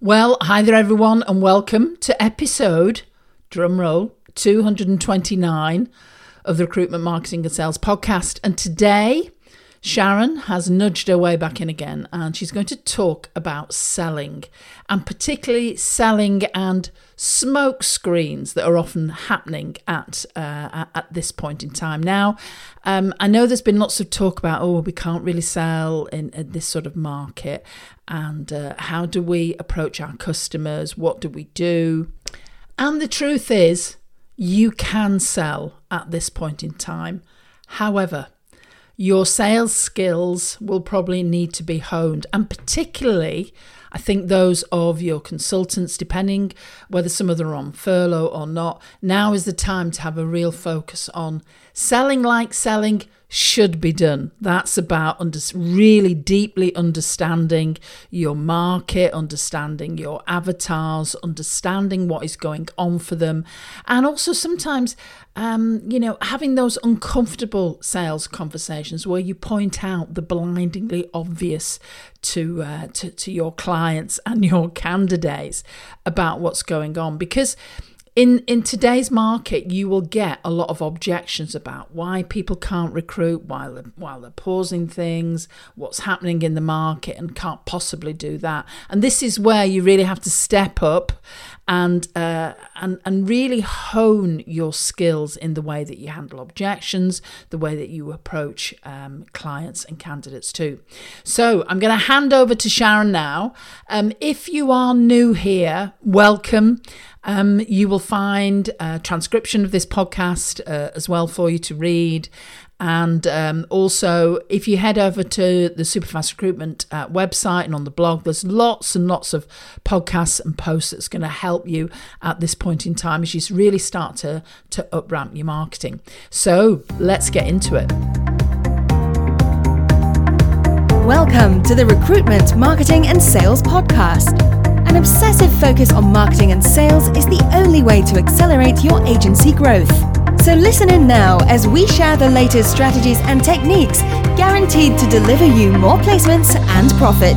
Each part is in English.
Well, hi there, everyone, and welcome to episode, drumroll, 229 of the Recruitment Marketing and Sales Podcast. And today, Sharon has nudged her way back in again, and she's going to talk about selling, and particularly selling and smoke screens that are often happening at uh, at this point in time. Now, um, I know there's been lots of talk about oh we can't really sell in, in this sort of market, and uh, how do we approach our customers? What do we do? And the truth is, you can sell at this point in time. However, your sales skills will probably need to be honed, and particularly I think those of your consultants, depending whether some of them are on furlough or not, now is the time to have a real focus on selling like selling should be done. That's about under, really deeply understanding your market, understanding your avatars, understanding what is going on for them, and also sometimes, um, you know, having those uncomfortable sales conversations where you point out the blindingly obvious to uh, to, to your clients and your candidates about what's going on because in in today's market you will get a lot of objections about why people can't recruit while they're, while they're pausing things what's happening in the market and can't possibly do that. And this is where you really have to step up and uh, and and really hone your skills in the way that you handle objections, the way that you approach um, clients and candidates too. So I'm going to hand over to Sharon now. Um, if you are new here, welcome. Um, you will find a transcription of this podcast uh, as well for you to read. And um, also, if you head over to the Superfast Recruitment uh, website and on the blog, there's lots and lots of podcasts and posts that's going to help you at this point in time as you really start to, to up ramp your marketing. So let's get into it. Welcome to the Recruitment, Marketing and Sales Podcast. An obsessive focus on marketing and sales is the only way to accelerate your agency growth. So listen in now as we share the latest strategies and techniques guaranteed to deliver you more placements and profit.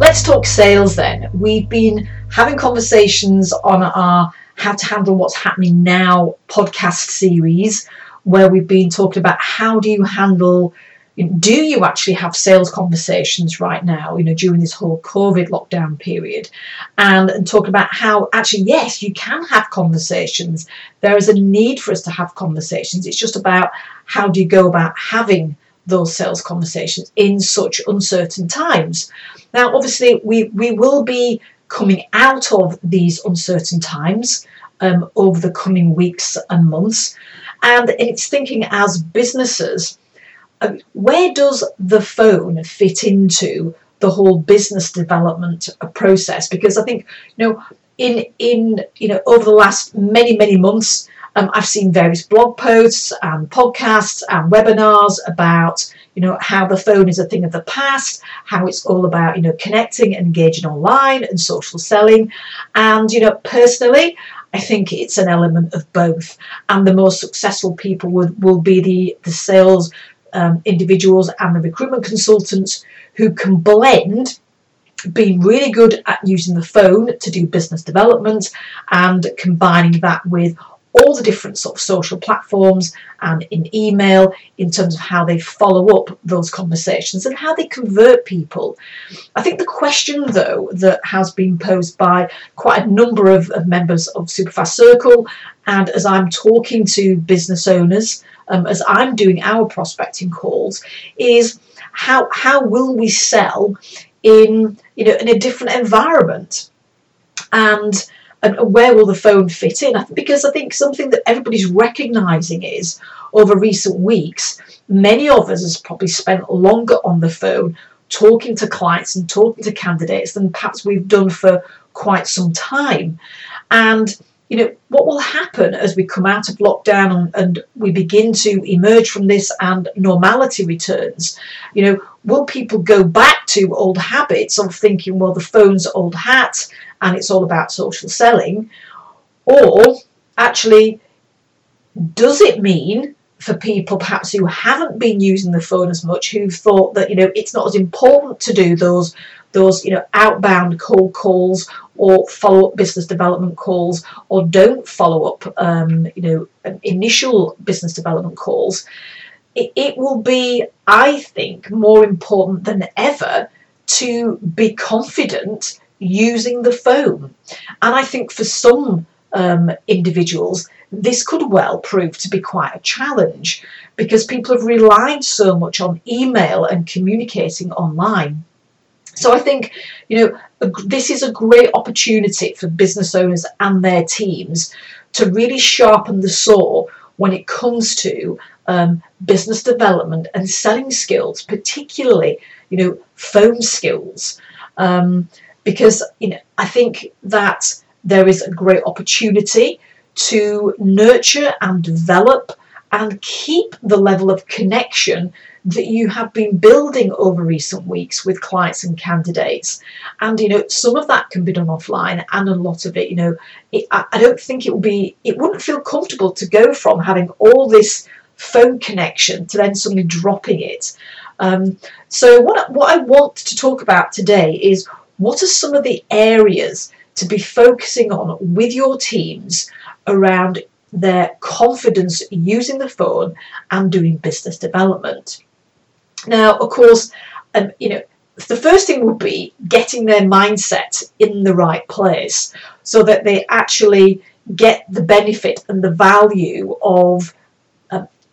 Let's talk sales then. We've been having conversations on our How to Handle What's Happening Now podcast series, where we've been talking about how do you handle do you actually have sales conversations right now, you know, during this whole COVID lockdown period? And, and talk about how actually, yes, you can have conversations. There is a need for us to have conversations. It's just about how do you go about having those sales conversations in such uncertain times. Now, obviously, we, we will be coming out of these uncertain times um, over the coming weeks and months. And it's thinking as businesses, where does the phone fit into the whole business development process? Because I think you know in in you know over the last many many months. Um, I've seen various blog posts and podcasts and webinars about you know how the phone is a thing of the past, how it's all about you know connecting and engaging online and social selling, and you know personally I think it's an element of both. And the most successful people would, will be the, the sales um, individuals and the recruitment consultants who can blend being really good at using the phone to do business development and combining that with all the different sort of social platforms and in email in terms of how they follow up those conversations and how they convert people. I think the question, though, that has been posed by quite a number of, of members of Superfast Circle, and as I'm talking to business owners um, as I'm doing our prospecting calls is how how will we sell in you know in a different environment and and where will the phone fit in? Because I think something that everybody's recognizing is over recent weeks, many of us has probably spent longer on the phone talking to clients and talking to candidates than perhaps we've done for quite some time. And you know, what will happen as we come out of lockdown and, we begin to emerge from this and normality returns? You know, will people go back to old habits of thinking, well, the phone's old hat and it's all about social selling? Or actually, does it mean for people perhaps who haven't been using the phone as much, who've thought that you know it's not as important to do those those you know outbound cold calls or follow up business development calls or don't follow up um, you know initial business development calls it, it will be i think more important than ever to be confident using the phone and i think for some um, individuals this could well prove to be quite a challenge because people have relied so much on email and communicating online so I think, you know, this is a great opportunity for business owners and their teams to really sharpen the saw when it comes to um, business development and selling skills, particularly, you know, phone skills. Um, because, you know, I think that there is a great opportunity to nurture and develop and keep the level of connection that you have been building over recent weeks with clients and candidates. And, you know, some of that can be done offline and a lot of it, you know, it, I, don't think it will be, it wouldn't feel comfortable to go from having all this phone connection to then suddenly dropping it. Um, so what, what I want to talk about today is what are some of the areas to be focusing on with your teams around their confidence using the phone and doing business development. Now, of course, um, you know, the first thing would be getting their mindset in the right place so that they actually get the benefit and the value of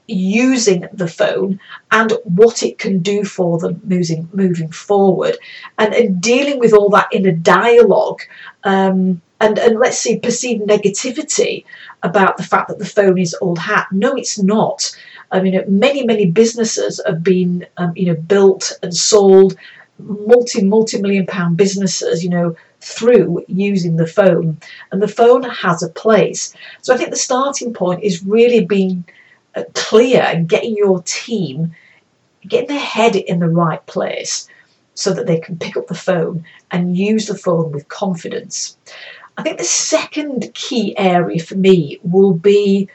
using the phone and what it can do for them moving moving forward and, and dealing with all that in a dialogue um, and, and let's see perceived negativity about the fact that the phone is old hat no it's not I mean, many, many businesses have been, um, you know, built and sold, multi, multi million pound businesses, you know, through using the phone. And the phone has a place. So I think the starting point is really being clear and getting your team, getting their head in the right place so that they can pick up the phone and use the phone with confidence. I think the second key area for me will be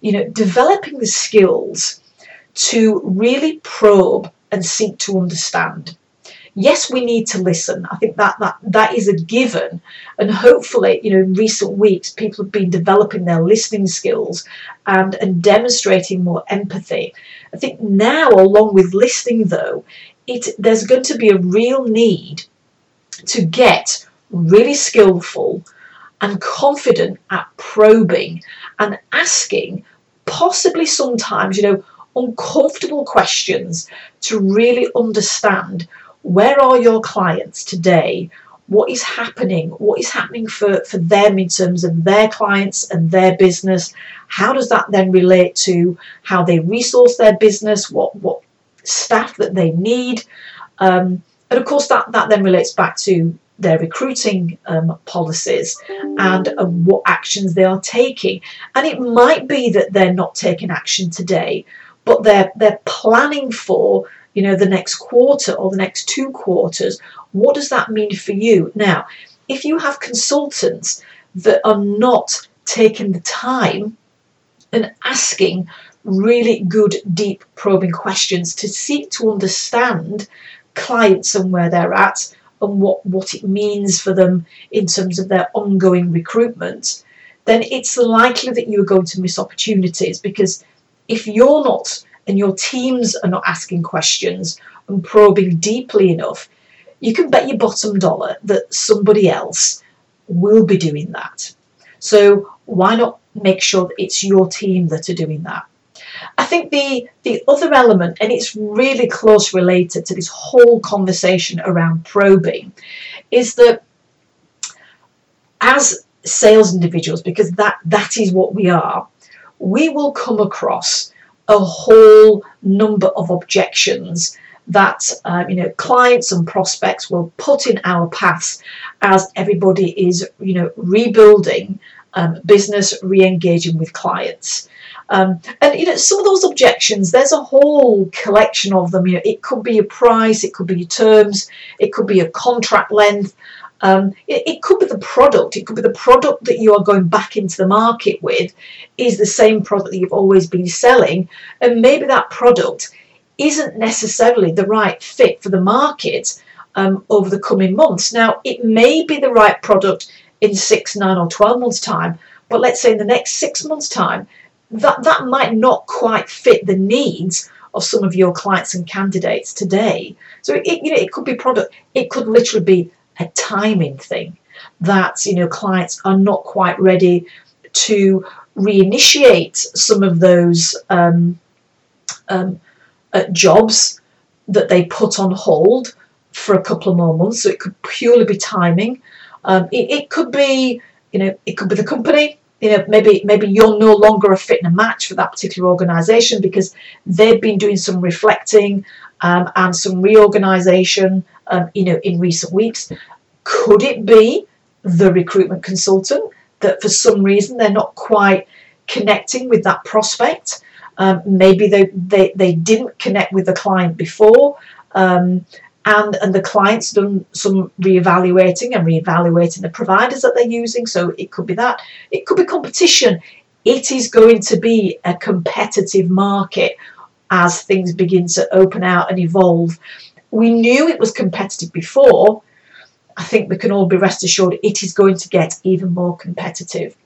you know, developing the skills to really probe and seek to understand. Yes, we need to listen. I think that that that is a given, and hopefully, you know, in recent weeks, people have been developing their listening skills and and demonstrating more empathy. I think now, along with listening, though, it there's going to be a real need to get really skillful and confident at probing and asking possibly sometimes, you know, uncomfortable questions to really understand where are your clients today? What is happening? What is happening for, for them in terms of their clients and their business? How does that then relate to how they resource their business? What what staff that they need? Um, and of course, that, that then relates back to their recruiting um, policies and uh, what actions they are taking. And it might be that they're not taking action today, but they're they're planning for you know the next quarter or the next two quarters. What does that mean for you? Now, if you have consultants that are not taking the time and asking really good, deep, probing questions to seek to understand clients and where they're at and what, what it means for them in terms of their ongoing recruitment, then it's likely that you're going to miss opportunities because if you're not and your teams are not asking questions and probing deeply enough, you can bet your bottom dollar that somebody else will be doing that. So why not make sure that it's your team that are doing that? I think the the other element, and it's really close related to this whole conversation around probing, is that as sales individuals, because that that is what we are, we will come across a whole number of objections that um, you know clients and prospects will put in our paths as everybody is you know rebuilding um, business re-engaging with clients um, and you know, some of those objections, there's a whole collection of them. You know, it could be a price, it could be terms, it could be a contract length. Um, it, it, could be the product. It could be the product that you are going back into the market with is the same product that you've always been selling, and maybe that product isn't necessarily the right fit for the market um, over the coming months. Now, it may be the right product in six, nine, or 12 months' time, but let's say in the next six months' time, that, that might not quite fit the needs of some of your clients and candidates today. So it, you know, it could be product, it could literally be a timing thing that you know clients are not quite ready to reinitiate some of those um, um, uh, jobs that they put on hold for a couple of more months. So it could purely be timing. Um, it, it, could be, you know, it could be the company. You know, maybe maybe you're no longer a fit and a match for that particular organisation because they've been doing some reflecting um, and some reorganisation. Um, you know, in recent weeks, could it be the recruitment consultant that for some reason they're not quite connecting with that prospect? Um, maybe they, they, they didn't connect with the client before. Um, and, and the client's done some reevaluating and reevaluating the providers that they're using. So it could be that. It could be competition. It is going to be a competitive market as things begin to open out and evolve. We knew it was competitive before. I think we can all be rest assured it is going to get even more competitive.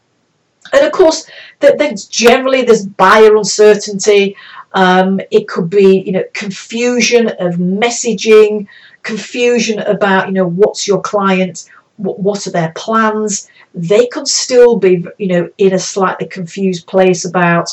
And of course, there's generally there's buyer uncertainty. Um, it could be you know confusion of messaging, confusion about you know what's your client, what, are their plans. They could still be you know in a slightly confused place about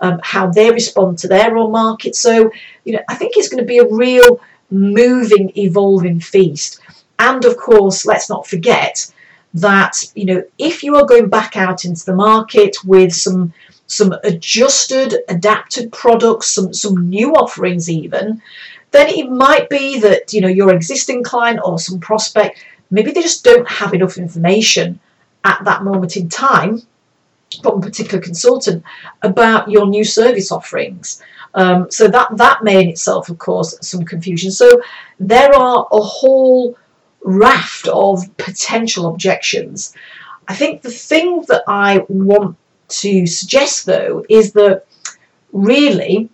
um, how they respond to their own market. So you know I think it's going to be a real moving, evolving feast. And of course, let's not forget that you know if you are going back out into the market with some some adjusted adapted products some some new offerings even then it might be that you know your existing client or some prospect maybe they just don't have enough information at that moment in time from a particular consultant about your new service offerings um, so that that may in itself of course some confusion so there are a whole raft of potential objections. I think the thing that I want to suggest though is that really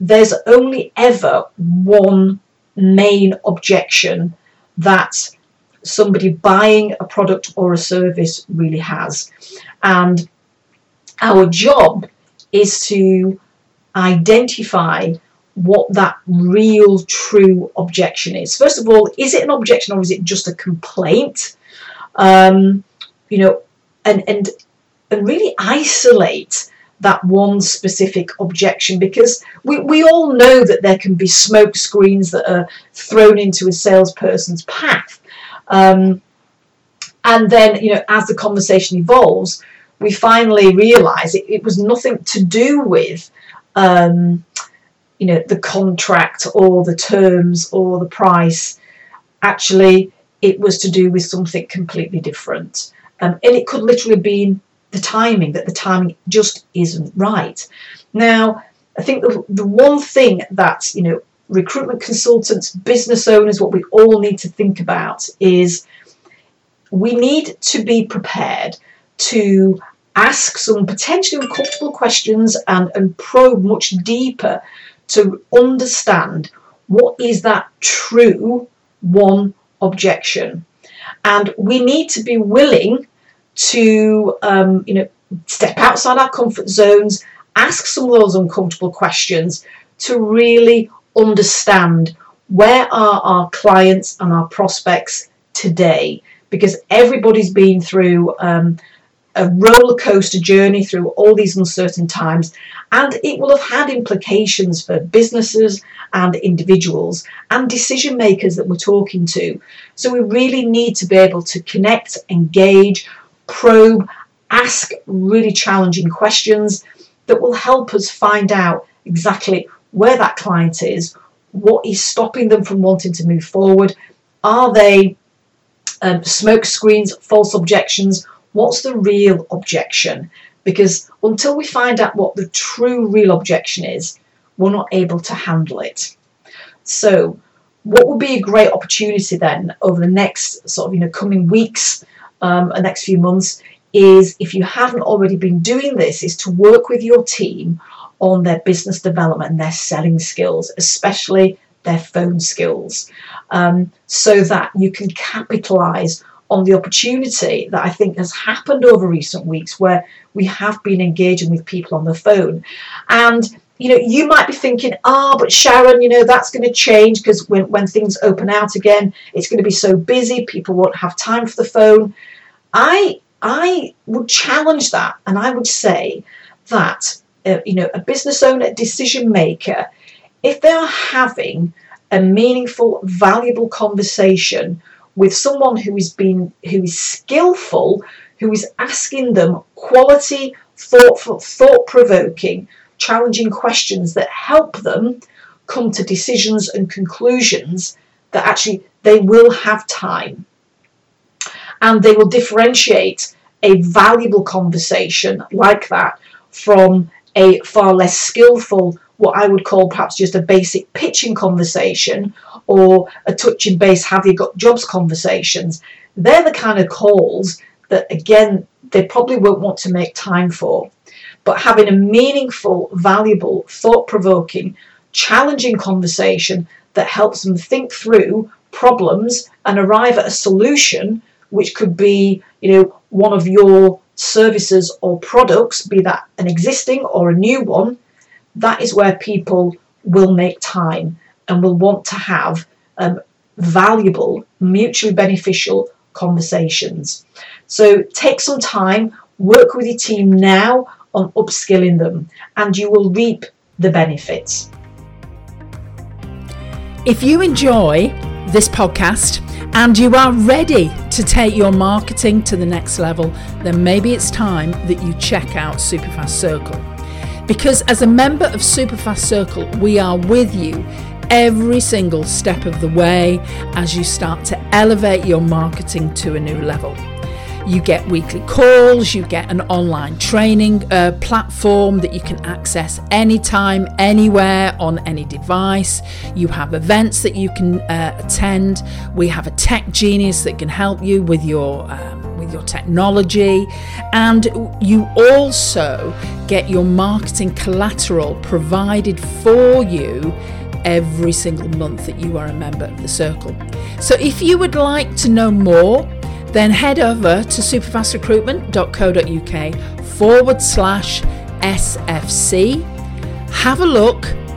there's only ever one main objection that somebody buying a product or a service really has. And our job is to identify what that real true objection is. First of all, is it an objection or is it just a complaint? Um, you know, and and and really isolate that one specific objection because we, we all know that there can be smoke screens that are thrown into a salesperson's path. Um, and then, you know, as the conversation evolves, we finally realize it, it was nothing to do with um, you know the contract or the terms or the price actually it was to do with something completely different. Um, and it could literally be the timing that the timing just isn't right. Now i think the, the one thing that you know recruitment consultants business owners what we all need to think about is we need to be prepared to ask some potentially uncomfortable questions and, and probe much deeper to understand what is that true one objection. And we need to be willing to, um, you know, step outside our comfort zones, ask some of those uncomfortable questions to really understand where are our clients and our prospects today because everybody's been through um, a roller coaster journey through all these uncertain times, and it will have had implications for businesses and individuals and decision makers that we're talking to. So we really need to be able to connect, engage, probe, ask really challenging questions that will help us find out exactly where that client is, what is stopping them from wanting to move forward. Are they um, smoke screens, false objections? What's the real objection? Because until we find out what the true real objection is, we're not able to handle it. So what would be a great opportunity then over the next sort of you know coming weeks um, and next few months is if you haven't already been doing this is to work with your team on their business development and their selling skills especially their phone skills um, so that you can capitalize on the opportunity that I think has happened over recent weeks where we have been engaging with people on the phone and you know, you might be thinking, ah, oh, but Sharon, you know, that's going to change because when, when things open out again, it's going to be so busy, people won't have time for the phone. I I would challenge that, and I would say that uh, you know, a business owner, decision maker, if they are having a meaningful, valuable conversation with someone who is being who is skillful, who is asking them quality, thoughtful, thought provoking challenging questions that help them come to decisions and conclusions that actually they will have time. And they will differentiate a valuable conversation like that from a far less skillful what I would call perhaps just a basic pitching conversation or a touch and base have you got jobs conversations. They're the kind of calls that again they probably won't want to make time for. But having a meaningful, valuable, thought provoking, challenging conversation that helps them think through problems and arrive at a solution, which could be, you know, one of your services or products, be that an existing or a new one, that is where people will make time and will want to have um, valuable, mutually beneficial conversations. So take some time, work with your team now on upskilling them, and you will reap the benefits. If you enjoy this podcast and you are ready to take your marketing to the next level, then maybe it's time that you check out Superfast Circle. Because as a member of Superfast Circle, we are with you every single step of the way as you start to elevate your marketing to a new level. You get weekly calls, you get an online training uh, platform that you can access anytime, anywhere, on any device. You have events that you can uh, attend. We have a tech genius that can help you with your. Um, with your technology, and you also get your marketing collateral provided for you every single month that you are a member of the circle. So, if you would like to know more then head over to superfastrecruitment.co.uk forward slash SFC. Have a look